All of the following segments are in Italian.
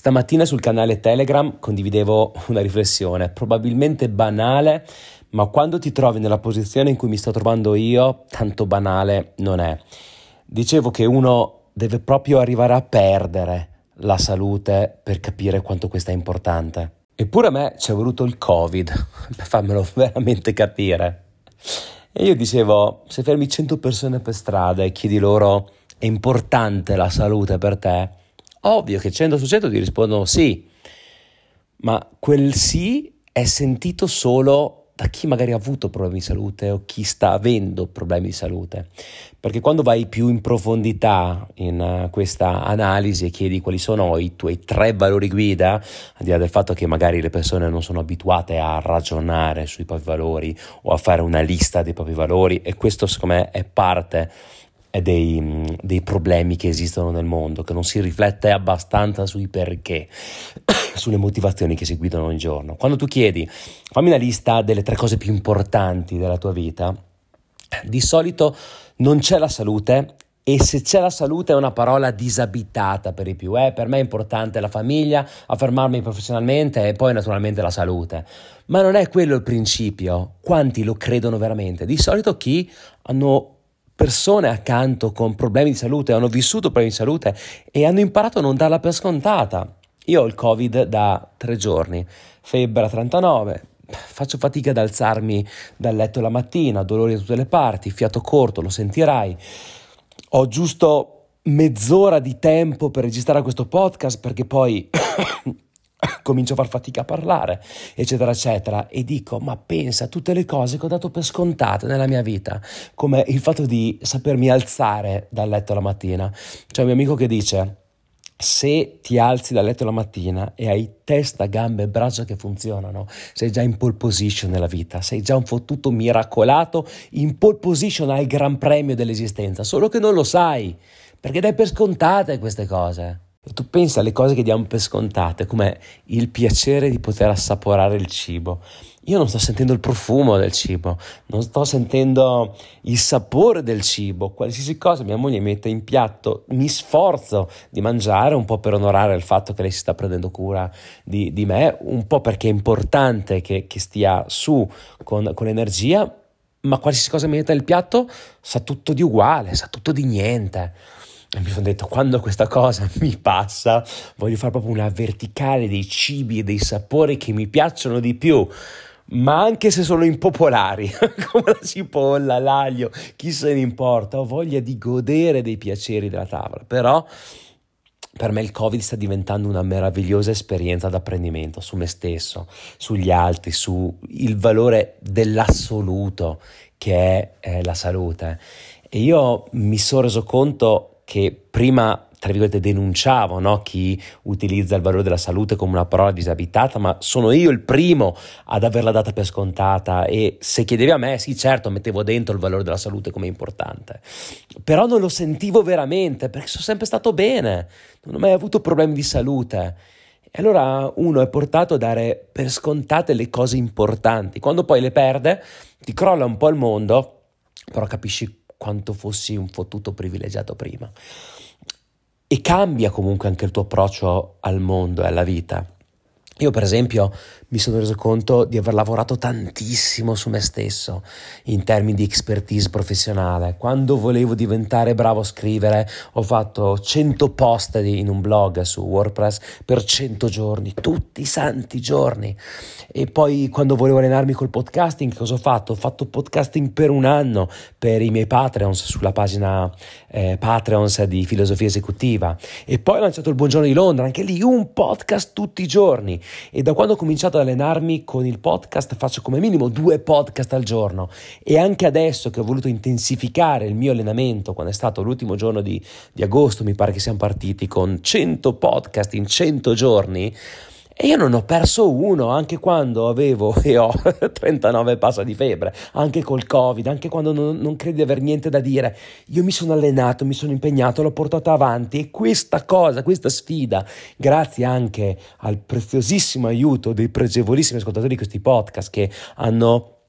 Stamattina sul canale Telegram condividevo una riflessione, probabilmente banale, ma quando ti trovi nella posizione in cui mi sto trovando io, tanto banale non è. Dicevo che uno deve proprio arrivare a perdere la salute per capire quanto questa è importante. Eppure a me ci è voluto il Covid per farmelo veramente capire. E io dicevo, se fermi 100 persone per strada e chiedi loro è importante la salute per te, Ovvio che 100 su 100 ti rispondono sì, ma quel sì è sentito solo da chi magari ha avuto problemi di salute o chi sta avendo problemi di salute. Perché quando vai più in profondità in uh, questa analisi e chiedi quali sono i tuoi tre valori guida, al di là del fatto che magari le persone non sono abituate a ragionare sui propri valori o a fare una lista dei propri valori, e questo secondo me è parte dei, dei, problemi che esistono nel mondo, che non si riflette abbastanza sui perché, sulle motivazioni che si guidano ogni giorno. Quando tu chiedi, fammi una lista delle tre cose più importanti della tua vita, di solito non c'è la salute e se c'è la salute è una parola disabitata per i più. Eh? Per me è importante la famiglia, affermarmi professionalmente e poi naturalmente la salute. Ma non è quello il principio. Quanti lo credono veramente? Di solito chi hanno persone accanto con problemi di salute, hanno vissuto problemi di salute e hanno imparato a non darla per scontata. Io ho il Covid da tre giorni, febbre a 39, faccio fatica ad alzarmi dal letto la mattina, dolori da tutte le parti, fiato corto, lo sentirai. Ho giusto mezz'ora di tempo per registrare questo podcast perché poi comincio a far fatica a parlare, eccetera, eccetera, e dico, ma pensa a tutte le cose che ho dato per scontate nella mia vita, come il fatto di sapermi alzare dal letto la mattina. C'è un mio amico che dice, se ti alzi dal letto la mattina e hai testa, gambe e braccia che funzionano, sei già in pole position nella vita, sei già un fottuto miracolato in pole position al gran premio dell'esistenza, solo che non lo sai, perché dai per scontate queste cose. E tu pensa alle cose che diamo per scontate, come il piacere di poter assaporare il cibo. Io non sto sentendo il profumo del cibo, non sto sentendo il sapore del cibo, qualsiasi cosa mia moglie mette in piatto, mi sforzo di mangiare un po' per onorare il fatto che lei si sta prendendo cura di, di me, un po' perché è importante che, che stia su con, con energia, ma qualsiasi cosa mi mette nel piatto sa tutto di uguale, sa tutto di niente. E mi sono detto, quando questa cosa mi passa, voglio fare proprio una verticale dei cibi e dei sapori che mi piacciono di più, ma anche se sono impopolari, come la cipolla, l'aglio, chi se ne importa, ho voglia di godere dei piaceri della tavola, però per me il Covid sta diventando una meravigliosa esperienza d'apprendimento su me stesso, sugli altri, sul valore dell'assoluto che è, è la salute. E io mi sono reso conto che prima tra virgolette denunciavo no? chi utilizza il valore della salute come una parola disabitata, ma sono io il primo ad averla data per scontata e se chiedevi a me, sì certo mettevo dentro il valore della salute come importante, però non lo sentivo veramente perché sono sempre stato bene, non ho mai avuto problemi di salute. E allora uno è portato a dare per scontate le cose importanti, quando poi le perde ti crolla un po' il mondo, però capisci quanto fossi un fottuto privilegiato prima. E cambia comunque anche il tuo approccio al mondo e alla vita. Io per esempio mi sono reso conto di aver lavorato tantissimo su me stesso in termini di expertise professionale. Quando volevo diventare bravo a scrivere ho fatto 100 post in un blog su WordPress per 100 giorni, tutti i santi giorni. E poi quando volevo allenarmi col podcasting cosa ho fatto? Ho fatto podcasting per un anno per i miei Patreons sulla pagina eh, Patreons di filosofia esecutiva e poi ho lanciato il Buongiorno di Londra, anche lì un podcast tutti i giorni e da quando ho cominciato ad allenarmi con il podcast faccio come minimo due podcast al giorno. E anche adesso che ho voluto intensificare il mio allenamento, quando è stato l'ultimo giorno di, di agosto, mi pare che siamo partiti con 100 podcast in 100 giorni, e io non ho perso uno anche quando avevo e ho 39 passa di febbre, anche col Covid, anche quando non, non credi di aver niente da dire. Io mi sono allenato, mi sono impegnato, l'ho portata avanti e questa cosa, questa sfida, grazie anche al preziosissimo aiuto dei pregevolissimi ascoltatori di questi podcast che hanno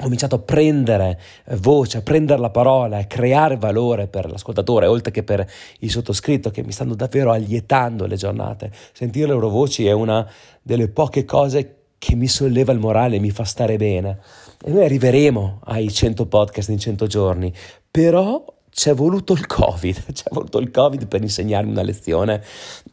ho cominciato a prendere eh, voce, a prendere la parola, a creare valore per l'ascoltatore, oltre che per il sottoscritto, che mi stanno davvero allietando le giornate. Sentire le loro voci è una delle poche cose che mi solleva il morale, mi fa stare bene. E noi arriveremo ai 100 podcast in 100 giorni, però c'è voluto il Covid, c'è voluto il Covid per insegnarmi una lezione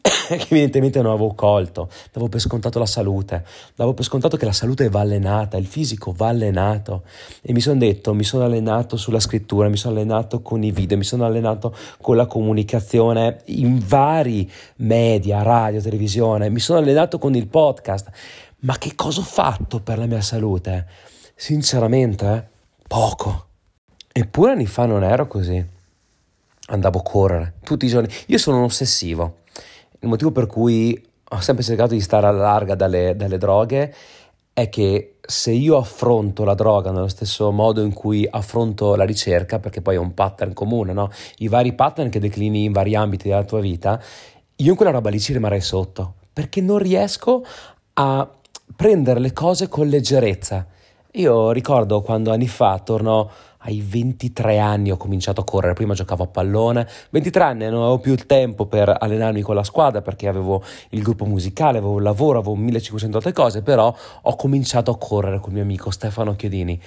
che evidentemente non avevo colto, davo per scontato la salute, davo per scontato che la salute va allenata, il fisico va allenato. E mi sono detto, mi sono allenato sulla scrittura, mi sono allenato con i video, mi sono allenato con la comunicazione in vari media, radio, televisione, mi sono allenato con il podcast, ma che cosa ho fatto per la mia salute? Sinceramente, poco Eppure anni fa non ero così. Andavo a correre tutti i giorni. Io sono un ossessivo. Il motivo per cui ho sempre cercato di stare alla larga dalle, dalle droghe è che se io affronto la droga nello stesso modo in cui affronto la ricerca, perché poi è un pattern comune, no? i vari pattern che declini in vari ambiti della tua vita, io in quella roba lì ci rimarrei sotto, perché non riesco a prendere le cose con leggerezza. Io ricordo quando anni fa torno ai 23 anni ho cominciato a correre, prima giocavo a pallone, 23 anni non avevo più il tempo per allenarmi con la squadra perché avevo il gruppo musicale, avevo il lavoro, avevo 1500 altre cose, però ho cominciato a correre con mio amico Stefano Chiodini.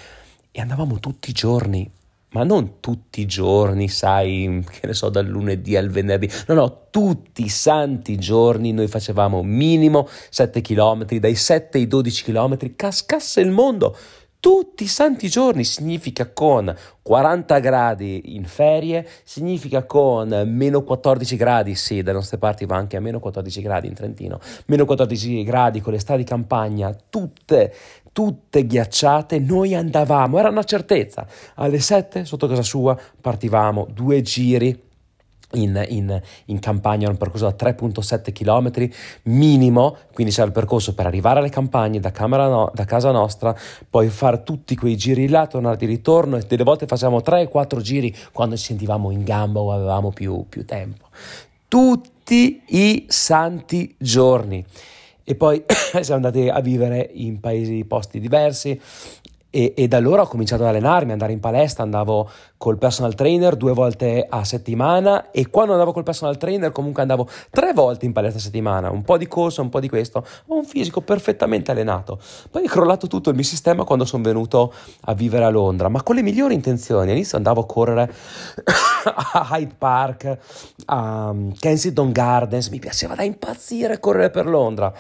E andavamo tutti i giorni, ma non tutti i giorni, sai, che ne so, dal lunedì al venerdì, no, no, tutti i santi giorni noi facevamo minimo 7 km, dai 7 ai 12 km, cascasse il mondo tutti i santi giorni significa con 40 gradi in ferie, significa con meno 14 gradi, sì, dalle nostre parti va anche a meno 14 gradi in Trentino, meno 14 gradi con le strade di campagna, tutte, tutte ghiacciate, noi andavamo, era una certezza, alle 7 sotto casa sua partivamo, due giri in, in, in, campagna, un percorso da 3.7 km minimo, quindi c'era il percorso per arrivare alle campagne da, no, da, casa nostra, poi fare tutti quei giri là, tornare di ritorno e delle volte facevamo 3-4 giri quando ci sentivamo in gamba o avevamo più, più tempo. Tutti i santi giorni. E poi siamo andati a vivere in paesi, posti diversi, e, e, da allora ho cominciato ad allenarmi, andare in palestra, andavo col personal trainer due volte a settimana e quando andavo col personal trainer comunque andavo tre volte in palestra a settimana, un po' di corso, un po' di questo, ho un fisico perfettamente allenato. Poi è crollato tutto il mio sistema quando sono venuto a vivere a Londra, ma con le migliori intenzioni. All'inizio andavo a correre a Hyde Park, a Kensington Gardens, mi piaceva da impazzire correre per Londra.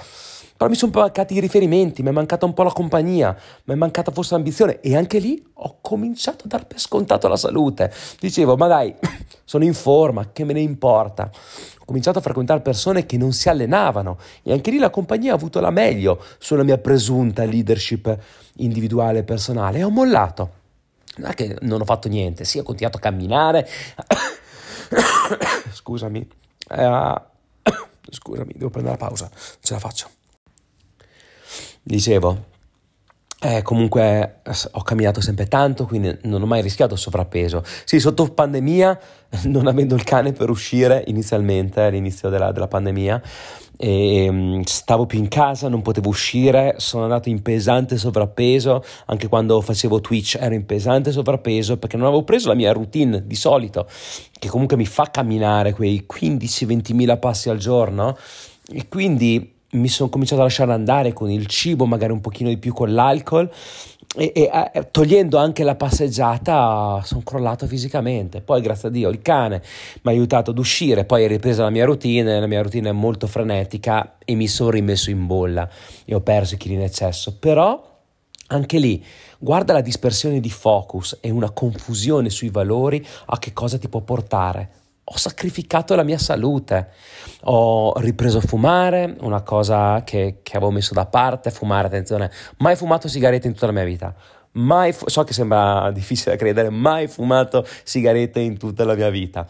Però mi sono mancati i riferimenti, mi è mancata un po' la compagnia, mi è mancata forse l'ambizione e anche lì ho cominciato a dar per scontato la salute. Dicevo, ma dai, sono in forma, che me ne importa? Ho cominciato a frequentare persone che non si allenavano e anche lì la compagnia ha avuto la meglio sulla mia presunta leadership individuale e personale e ho mollato. Non è che non ho fatto niente, sì, ho continuato a camminare. Scusami. Eh, scusami, devo prendere la pausa, ce la faccio. Dicevo, eh, comunque ho camminato sempre tanto, quindi non ho mai rischiato sovrappeso. Sì, sotto pandemia, non avendo il cane per uscire inizialmente, all'inizio della, della pandemia, e, um, stavo più in casa, non potevo uscire, sono andato in pesante sovrappeso, anche quando facevo Twitch ero in pesante sovrappeso perché non avevo preso la mia routine di solito, che comunque mi fa camminare quei 15-20 mila passi al giorno, e quindi mi sono cominciato a lasciare andare con il cibo, magari un pochino di più con l'alcol e, e togliendo anche la passeggiata sono crollato fisicamente. Poi grazie a Dio il cane mi ha aiutato ad uscire, poi è ripresa la mia routine, la mia routine è molto frenetica e mi sono rimesso in bolla e ho perso i chili in eccesso, però anche lì guarda la dispersione di focus e una confusione sui valori a che cosa ti può portare ho sacrificato la mia salute, ho ripreso a fumare, una cosa che, che avevo messo da parte, fumare, attenzione, mai fumato sigarette in tutta la mia vita, mai, fu- so che sembra difficile da credere, mai fumato sigarette in tutta la mia vita,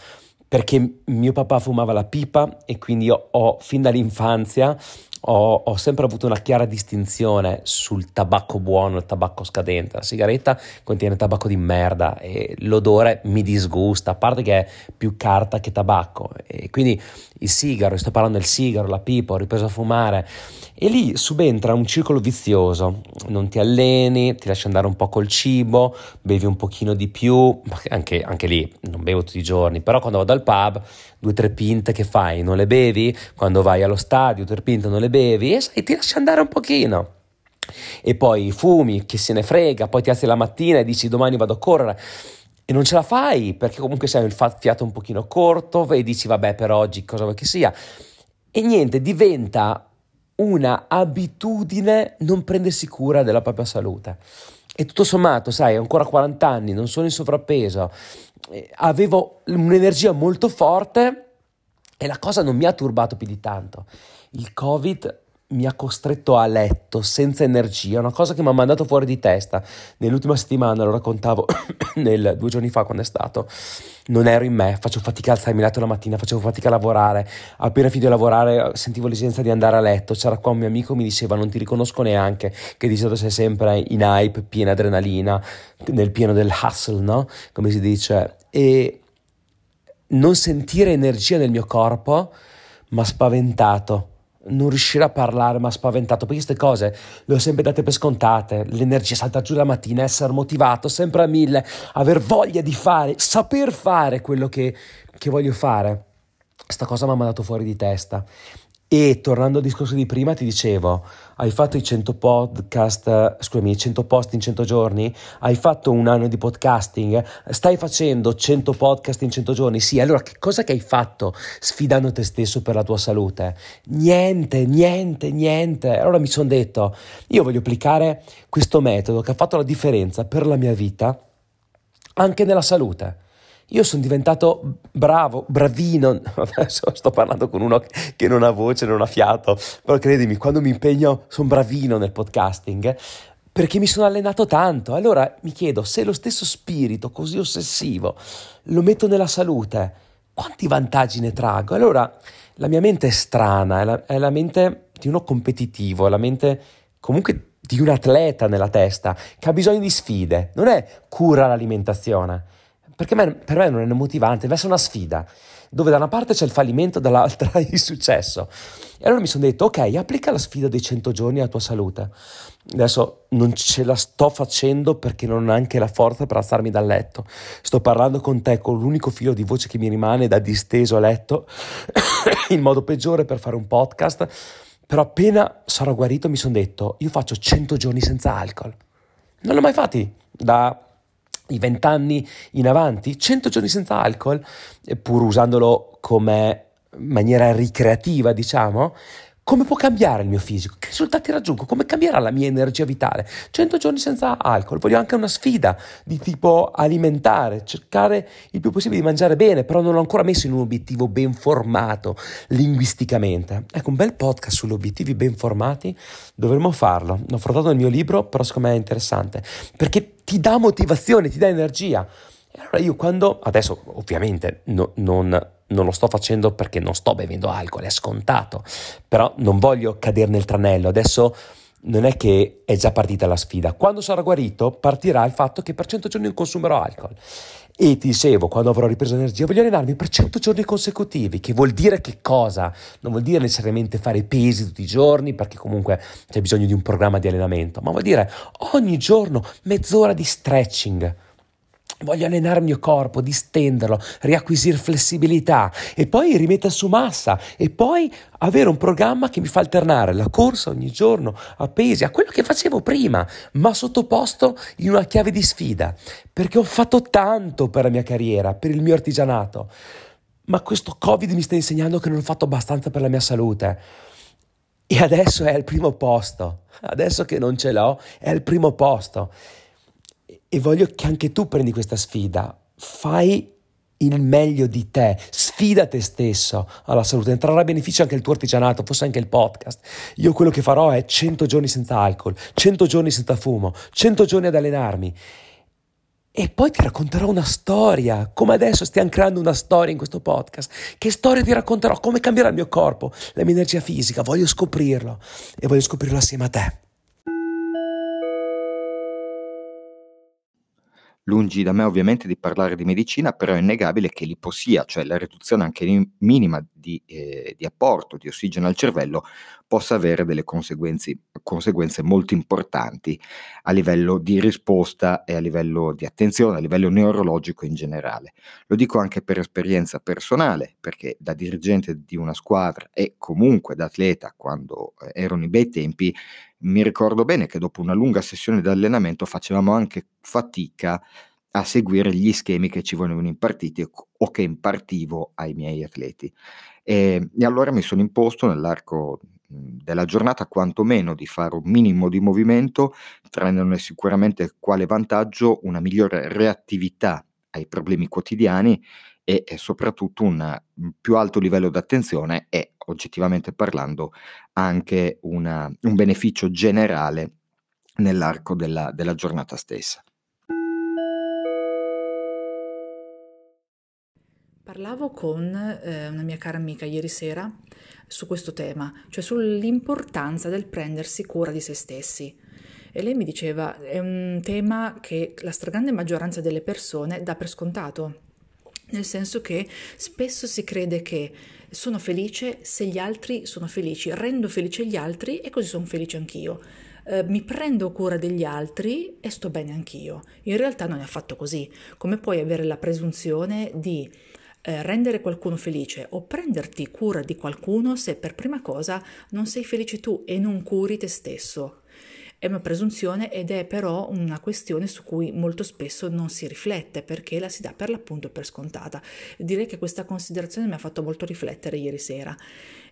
perché mio papà fumava la pipa e quindi io ho fin dall'infanzia ho, ho, sempre avuto una chiara distinzione sul tabacco buono e il tabacco scadente. La sigaretta contiene tabacco di merda e l'odore mi disgusta, a parte che è più carta che tabacco. E quindi il sigaro, sto parlando del sigaro, la pipa, ho ripreso a fumare e lì subentra un circolo vizioso. Non ti alleni, ti lasci andare un po' col cibo, bevi un pochino di più, anche, anche lì non bevo tutti i giorni, però quando vado al pub due o tre pinte che fai, non le bevi? Quando vai allo stadio, tre pinte non le bevi e sai, ti lasci andare un pochino. E poi fumi, chi se ne frega, poi ti alzi la mattina e dici domani vado a correre e non ce la fai perché comunque sei il fiato un pochino corto e dici vabbè per oggi cosa vuoi che sia. E niente, diventa una abitudine non prendersi cura della propria salute. E tutto sommato, sai, ho ancora 40 anni, non sono in sovrappeso, avevo un'energia molto forte e la cosa non mi ha turbato più di tanto. Il Covid mi ha costretto a letto senza energia, una cosa che mi ha mandato fuori di testa. Nell'ultima settimana, lo raccontavo nel, due giorni fa quando è stato, non ero in me, facevo fatica a alzarmi letto la mattina, facevo fatica a lavorare, appena finito di lavorare sentivo l'esigenza di andare a letto, c'era qua un mio amico che mi diceva non ti riconosco neanche, che di solito sei sempre in hype, piena adrenalina, nel pieno del hustle, no? Come si dice. E non sentire energia nel mio corpo mi ha spaventato non riuscire a parlare, mi ha spaventato, perché queste cose le ho sempre date per scontate, l'energia salta giù la mattina, essere motivato, sempre a mille, aver voglia di fare, saper fare quello che, che voglio fare. Questa cosa mi ha mandato fuori di testa e tornando al discorso di prima, ti dicevo, hai fatto i 100 podcast, scusami, 100 post in 100 giorni? Hai fatto un anno di podcasting? Stai facendo 100 podcast in 100 giorni? Sì, allora che cosa che hai fatto sfidando te stesso per la tua salute? Niente, niente, niente. Allora mi sono detto, io voglio applicare questo metodo che ha fatto la differenza per la mia vita anche nella salute. Io sono diventato bravo, bravino, adesso sto parlando con uno che non ha voce, non ha fiato, però credimi, quando mi impegno sono bravino nel podcasting perché mi sono allenato tanto. Allora mi chiedo, se lo stesso spirito così ossessivo lo metto nella salute, quanti vantaggi ne traggo? Allora la mia mente è strana, è la, è la mente di uno competitivo, è la mente comunque di un atleta nella testa che ha bisogno di sfide, non è cura l'alimentazione perché per me non è motivante, deve essere una sfida, dove da una parte c'è il fallimento, dall'altra il successo. E allora mi sono detto, ok, applica la sfida dei 100 giorni alla tua salute. Adesso non ce la sto facendo perché non ho neanche la forza per alzarmi dal letto. Sto parlando con te con l'unico filo di voce che mi rimane da disteso a letto, in modo peggiore per fare un podcast. Però appena sarò guarito mi sono detto, io faccio 100 giorni senza alcol. Non l'ho mai fatti da i vent'anni in avanti, 100 giorni senza alcol, pur usandolo come maniera ricreativa, diciamo, come può cambiare il mio fisico? Che risultati raggiungo? Come cambierà la mia energia vitale? 100 giorni senza alcol. Voglio anche una sfida di tipo alimentare, cercare il più possibile di mangiare bene, però non l'ho ancora messo in un obiettivo ben formato linguisticamente. Ecco, un bel podcast sugli obiettivi ben formati, dovremmo farlo. L'ho affrontato nel mio libro, però secondo me è interessante, perché ti dà motivazione, ti dà energia. E allora io quando, adesso ovviamente no, non non lo sto facendo perché non sto bevendo alcol, è scontato, però non voglio cadere nel tranello, adesso non è che è già partita la sfida, quando sarò guarito partirà il fatto che per 100 giorni non consumerò alcol. E ti dicevo, quando avrò ripreso energia, voglio allenarmi per 100 giorni consecutivi, che vuol dire che cosa? Non vuol dire necessariamente fare pesi tutti i giorni, perché comunque c'è bisogno di un programma di allenamento, ma vuol dire ogni giorno mezz'ora di stretching Voglio allenare il mio corpo, distenderlo, riacquisire flessibilità e poi rimettere su massa e poi avere un programma che mi fa alternare la corsa ogni giorno a pesi, a quello che facevo prima, ma sottoposto in una chiave di sfida, perché ho fatto tanto per la mia carriera, per il mio artigianato, ma questo Covid mi sta insegnando che non ho fatto abbastanza per la mia salute. E adesso è al primo posto, adesso che non ce l'ho, è al primo posto e voglio che anche tu prendi questa sfida. Fai il meglio di te, sfida te stesso alla salute, ne trarrà beneficio anche il tuo artigianato, forse anche il podcast. Io quello che farò è 100 giorni senza alcol, 100 giorni senza fumo, 100 giorni ad allenarmi e poi ti racconterò una storia, come adesso stiamo creando una storia in questo podcast. Che storia ti racconterò? Come cambierà il mio corpo, la mia energia fisica? Voglio scoprirlo e voglio scoprirlo assieme a te. Lungi da me ovviamente di parlare di medicina, però è innegabile che l'ipossia, cioè la riduzione anche minima di, eh, di apporto di ossigeno al cervello, possa avere delle conseguenze, conseguenze molto importanti a livello di risposta e a livello di attenzione, a livello neurologico in generale. Lo dico anche per esperienza personale, perché da dirigente di una squadra e comunque da atleta quando eh, erano i bei tempi, mi ricordo bene che dopo una lunga sessione di allenamento facevamo anche fatica a seguire gli schemi che ci venivano impartiti o che impartivo ai miei atleti. E, e allora mi sono imposto nell'arco della giornata quantomeno di fare un minimo di movimento, traendone sicuramente quale vantaggio una migliore reattività ai problemi quotidiani e, e soprattutto un, più alto livello di attenzione e oggettivamente parlando anche una, un beneficio generale nell'arco della, della giornata stessa. Parlavo con eh, una mia cara amica ieri sera su questo tema, cioè sull'importanza del prendersi cura di se stessi. E lei mi diceva, è un tema che la stragrande maggioranza delle persone dà per scontato, nel senso che spesso si crede che sono felice se gli altri sono felici, rendo felice gli altri e così sono felice anch'io. Eh, mi prendo cura degli altri e sto bene anch'io. In realtà non è affatto così. Come puoi avere la presunzione di eh, rendere qualcuno felice o prenderti cura di qualcuno se per prima cosa non sei felice tu e non curi te stesso. È una presunzione ed è però una questione su cui molto spesso non si riflette perché la si dà per l'appunto per scontata. Direi che questa considerazione mi ha fatto molto riflettere ieri sera.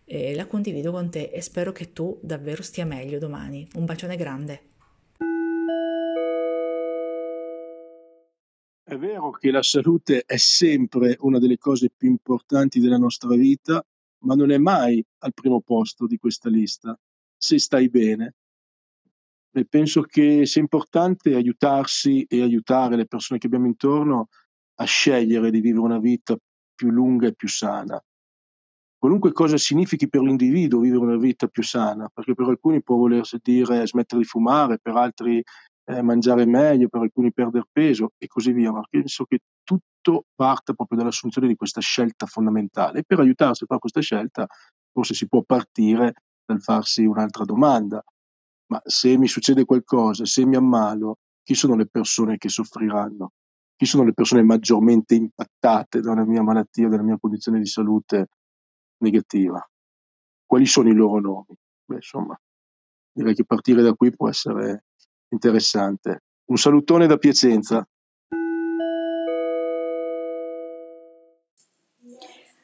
E la condivido con te e spero che tu davvero stia meglio domani. Un bacione grande. È vero che la salute è sempre una delle cose più importanti della nostra vita, ma non è mai al primo posto di questa lista, se stai bene. E penso che sia importante aiutarsi e aiutare le persone che abbiamo intorno a scegliere di vivere una vita più lunga e più sana. Qualunque cosa significhi per l'individuo vivere una vita più sana, perché per alcuni può voler dire smettere di fumare, per altri eh, mangiare meglio, per alcuni perdere peso e così via, ma penso che tutto parte proprio dall'assunzione di questa scelta fondamentale. E per aiutarsi a fare questa scelta forse si può partire dal farsi un'altra domanda, ma se mi succede qualcosa, se mi ammalo, chi sono le persone che soffriranno? Chi sono le persone maggiormente impattate dalla mia malattia, dalla mia condizione di salute negativa? Quali sono i loro nomi? Beh, insomma, direi che partire da qui può essere interessante. Un salutone da Piacenza.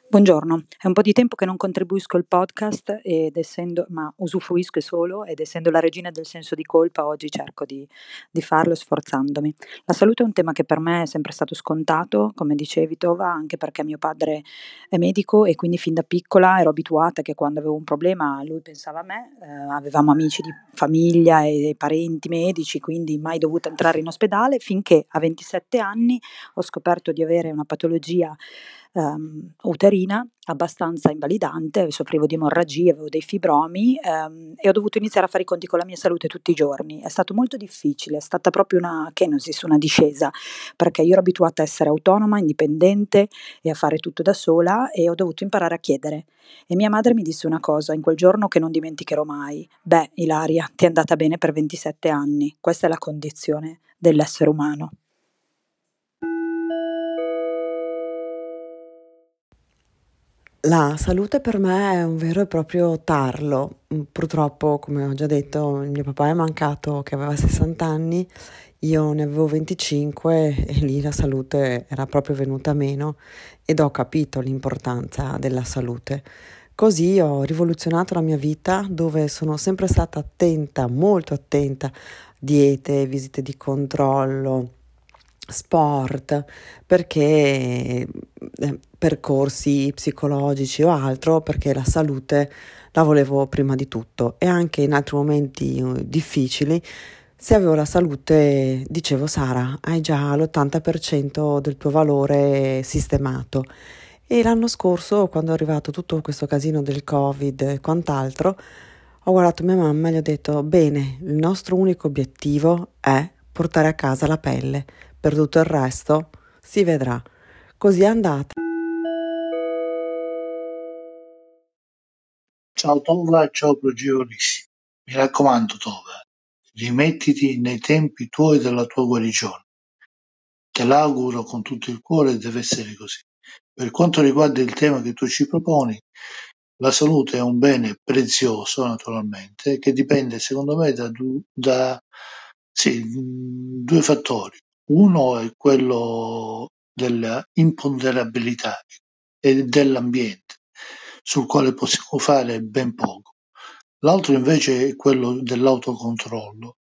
Buongiorno, è un po' di tempo che non contribuisco al podcast ed essendo, ma usufruisco solo ed essendo la regina del senso di colpa oggi cerco di, di, farlo sforzandomi. La salute è un tema che per me è sempre stato scontato, come dicevi Tova, anche perché mio padre è medico e quindi fin da piccola ero abituata che quando avevo un problema lui pensava a me, eh, avevamo amici di famiglia e parenti medici, quindi mai dovuto entrare in ospedale finché a 27 anni ho scoperto di avere una patologia um, uterina abbastanza invalidante, soffrivo di emorragie, avevo dei fibromi um, e ho dovuto iniziare a fare i conti con la mia salute tutti i giorni. È stato molto difficile, è stata proprio una kenosis, una discesa, perché io ero abituata a essere autonoma, indipendente e a fare tutto da sola e ho dovuto imparare a chiedere. E mia madre mi disse una cosa in quel giorno che non dimenticherò mai. Beh, Ilaria, ti è andata bene per 27 anni, questa è la condizione dell'essere umano. La salute per me è un vero e proprio tarlo. Mm, purtroppo, come ho già detto, mio papà è mancato che aveva 60 anni, io ne avevo 25 e lì la salute era proprio venuta meno ed ho capito l'importanza della salute. Così ho rivoluzionato la mia vita dove sono sempre stata attenta, molto attenta, diete, visite di controllo, sport, perché eh, percorsi psicologici o altro, perché la salute la volevo prima di tutto e anche in altri momenti uh, difficili Se avevo la salute, dicevo Sara, hai già l'80% del tuo valore sistemato. E l'anno scorso, quando è arrivato tutto questo casino del Covid e quant'altro, ho guardato mia mamma e gli ho detto, bene, il nostro unico obiettivo è portare a casa la pelle, per tutto il resto si vedrà. Così è andata. Ciao Tova, ciao progeolissimo. Mi raccomando Tova, rimettiti nei tempi tuoi della tua guarigione. Te l'auguro con tutto il cuore e deve essere così. Per quanto riguarda il tema che tu ci proponi, la salute è un bene prezioso, naturalmente, che dipende, secondo me, da, da sì, due fattori. Uno è quello della imponderabilità e dell'ambiente, sul quale possiamo fare ben poco. L'altro invece è quello dell'autocontrollo.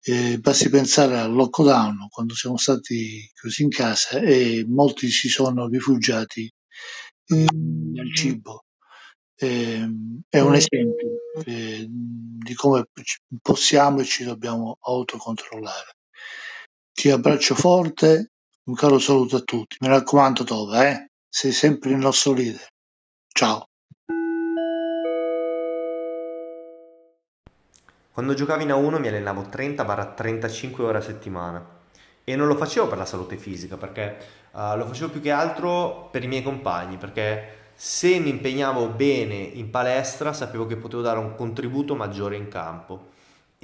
Eh, basti pensare al lockdown, quando siamo stati chiusi in casa e molti si sono rifugiati eh, nel cibo. Eh, è un esempio eh, di come possiamo e ci dobbiamo autocontrollare. Ti abbraccio forte, un caro saluto a tutti. Mi raccomando Tova, eh? sei sempre il nostro leader. Ciao. Quando giocavi in A1 mi allenavo 30-35 ore a settimana e non lo facevo per la salute fisica, perché uh, lo facevo più che altro per i miei compagni, perché se mi impegnavo bene in palestra sapevo che potevo dare un contributo maggiore in campo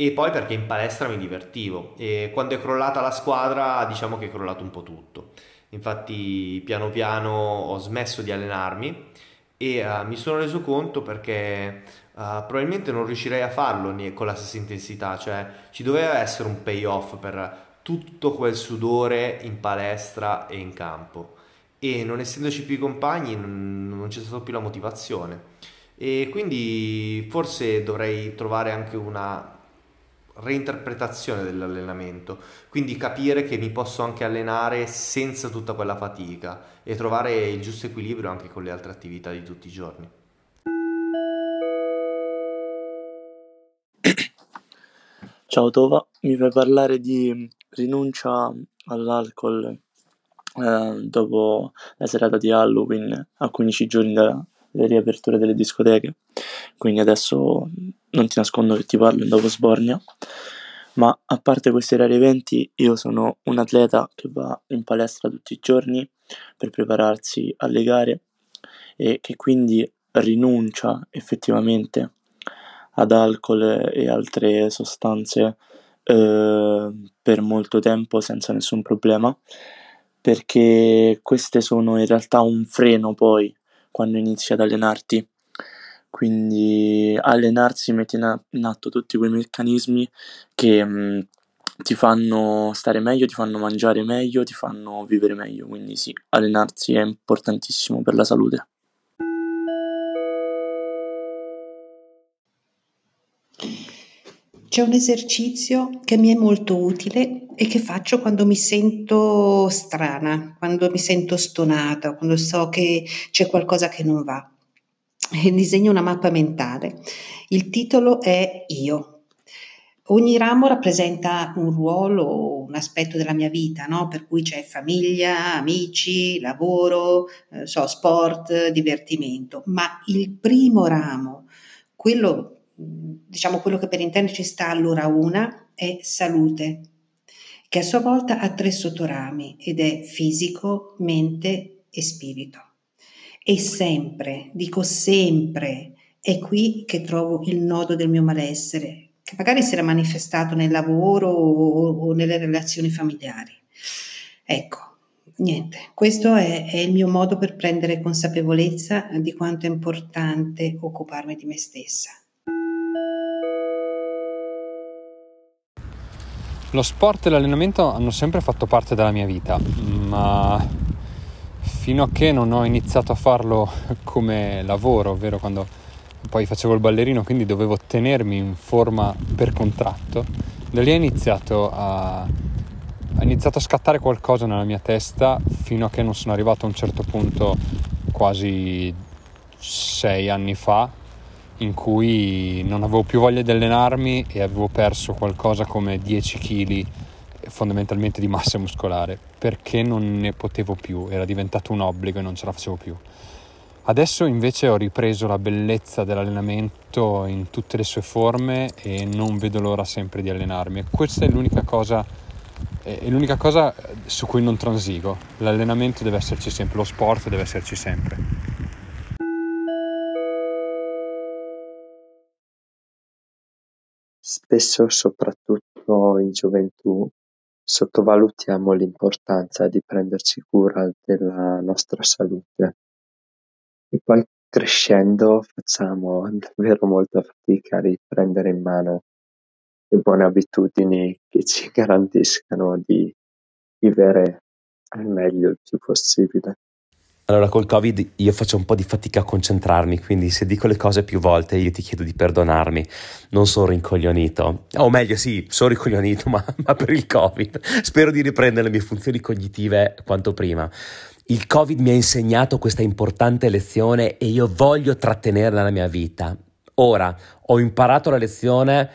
e poi perché in palestra mi divertivo. E quando è crollata la squadra diciamo che è crollato un po' tutto. Infatti piano piano ho smesso di allenarmi e uh, mi sono reso conto perché uh, probabilmente non riuscirei a farlo con la stessa intensità, cioè ci doveva essere un payoff per tutto quel sudore in palestra e in campo. E non essendoci più i compagni non, non c'è stata più la motivazione. E quindi forse dovrei trovare anche una reinterpretazione dell'allenamento, quindi capire che mi posso anche allenare senza tutta quella fatica e trovare il giusto equilibrio anche con le altre attività di tutti i giorni. Ciao Tova, mi fai parlare di rinuncia all'alcol eh, dopo la serata di Halloween a 15 giorni dalla riapertura delle discoteche, quindi adesso non ti nascondo che ti parlo in dopo sbornia, ma a parte questi rari eventi io sono un atleta che va in palestra tutti i giorni per prepararsi alle gare e che quindi rinuncia effettivamente ad alcol e altre sostanze eh, per molto tempo senza nessun problema perché queste sono in realtà un freno poi quando inizi ad allenarti. Quindi allenarsi mette in atto tutti quei meccanismi che mh, ti fanno stare meglio, ti fanno mangiare meglio, ti fanno vivere meglio. Quindi sì, allenarsi è importantissimo per la salute. C'è un esercizio che mi è molto utile e che faccio quando mi sento strana, quando mi sento stonata, quando so che c'è qualcosa che non va. E disegno una mappa mentale. Il titolo è Io. Ogni ramo rappresenta un ruolo, un aspetto della mia vita, no? per cui c'è famiglia, amici, lavoro, eh, so, sport, divertimento, ma il primo ramo, quello diciamo quello che per intenderci sta all'ora una è salute, che a sua volta ha tre sottorami ed è fisico, mente e spirito. E sempre, dico sempre, è qui che trovo il nodo del mio malessere, che magari si era manifestato nel lavoro o, o nelle relazioni familiari. Ecco, niente, questo è, è, il mio modo per prendere consapevolezza di quanto è importante occuparmi di me stessa. Lo sport e l'allenamento hanno sempre fatto parte della mia vita, ma fino a che non ho iniziato a farlo come lavoro, ovvero quando poi facevo il ballerino, quindi dovevo tenermi in forma per contratto, da lì è iniziato a, è iniziato a scattare qualcosa nella mia testa fino a che non sono arrivato a un certo punto, quasi sei anni fa, in cui non avevo più voglia di allenarmi e avevo perso qualcosa come 10 kg fondamentalmente di massa muscolare perché non ne potevo più, era diventato un obbligo e non ce la facevo più. Adesso invece ho ripreso la bellezza dell'allenamento in tutte le sue forme e non vedo l'ora sempre di allenarmi. Questa è l'unica cosa, è l'unica cosa su cui non transigo. L'allenamento deve esserci sempre, lo sport deve esserci sempre. Spesso, soprattutto in gioventù, sottovalutiamo l'importanza di prenderci cura della nostra salute e poi crescendo facciamo davvero molta fatica a riprendere in mano le buone abitudini che ci garantiscano di vivere al meglio il più possibile. Allora, col Covid io faccio un po' di fatica a concentrarmi, quindi se dico le cose più volte io ti chiedo di perdonarmi. Non sono rincoglionito. O meglio, sì, sono rincoglionito, ma, ma per il Covid. Spero di riprendere le mie funzioni cognitive quanto prima. Il Covid mi ha insegnato questa importante lezione e io voglio trattenerla nella mia vita. Ora, ho imparato la lezione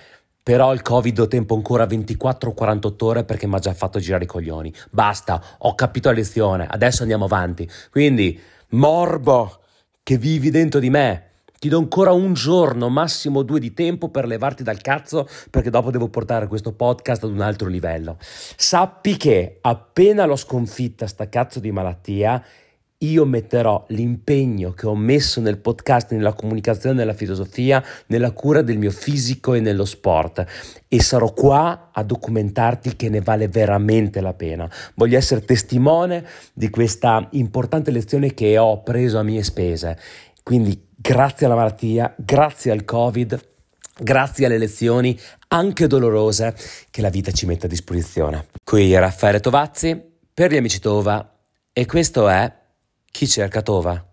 però il Covid ho tempo ancora 24-48 ore perché mi ha già fatto girare i coglioni. Basta, ho capito la lezione, adesso andiamo avanti. Quindi, morbo che vivi dentro di me, ti do ancora un giorno, massimo due di tempo per levarti dal cazzo perché dopo devo portare questo podcast ad un altro livello. Sappi che appena l'ho sconfitta sta cazzo di malattia, io metterò l'impegno che ho messo nel podcast, nella comunicazione, nella filosofia, nella cura del mio fisico e nello sport e sarò qua a documentarti che ne vale veramente la pena. Voglio essere testimone di questa importante lezione che ho preso a mie spese. Quindi grazie alla malattia, grazie al Covid, grazie alle lezioni anche dolorose che la vita ci mette a disposizione. Qui Raffaele Tovazzi per gli amici Tova e questo è chi cerca Tova?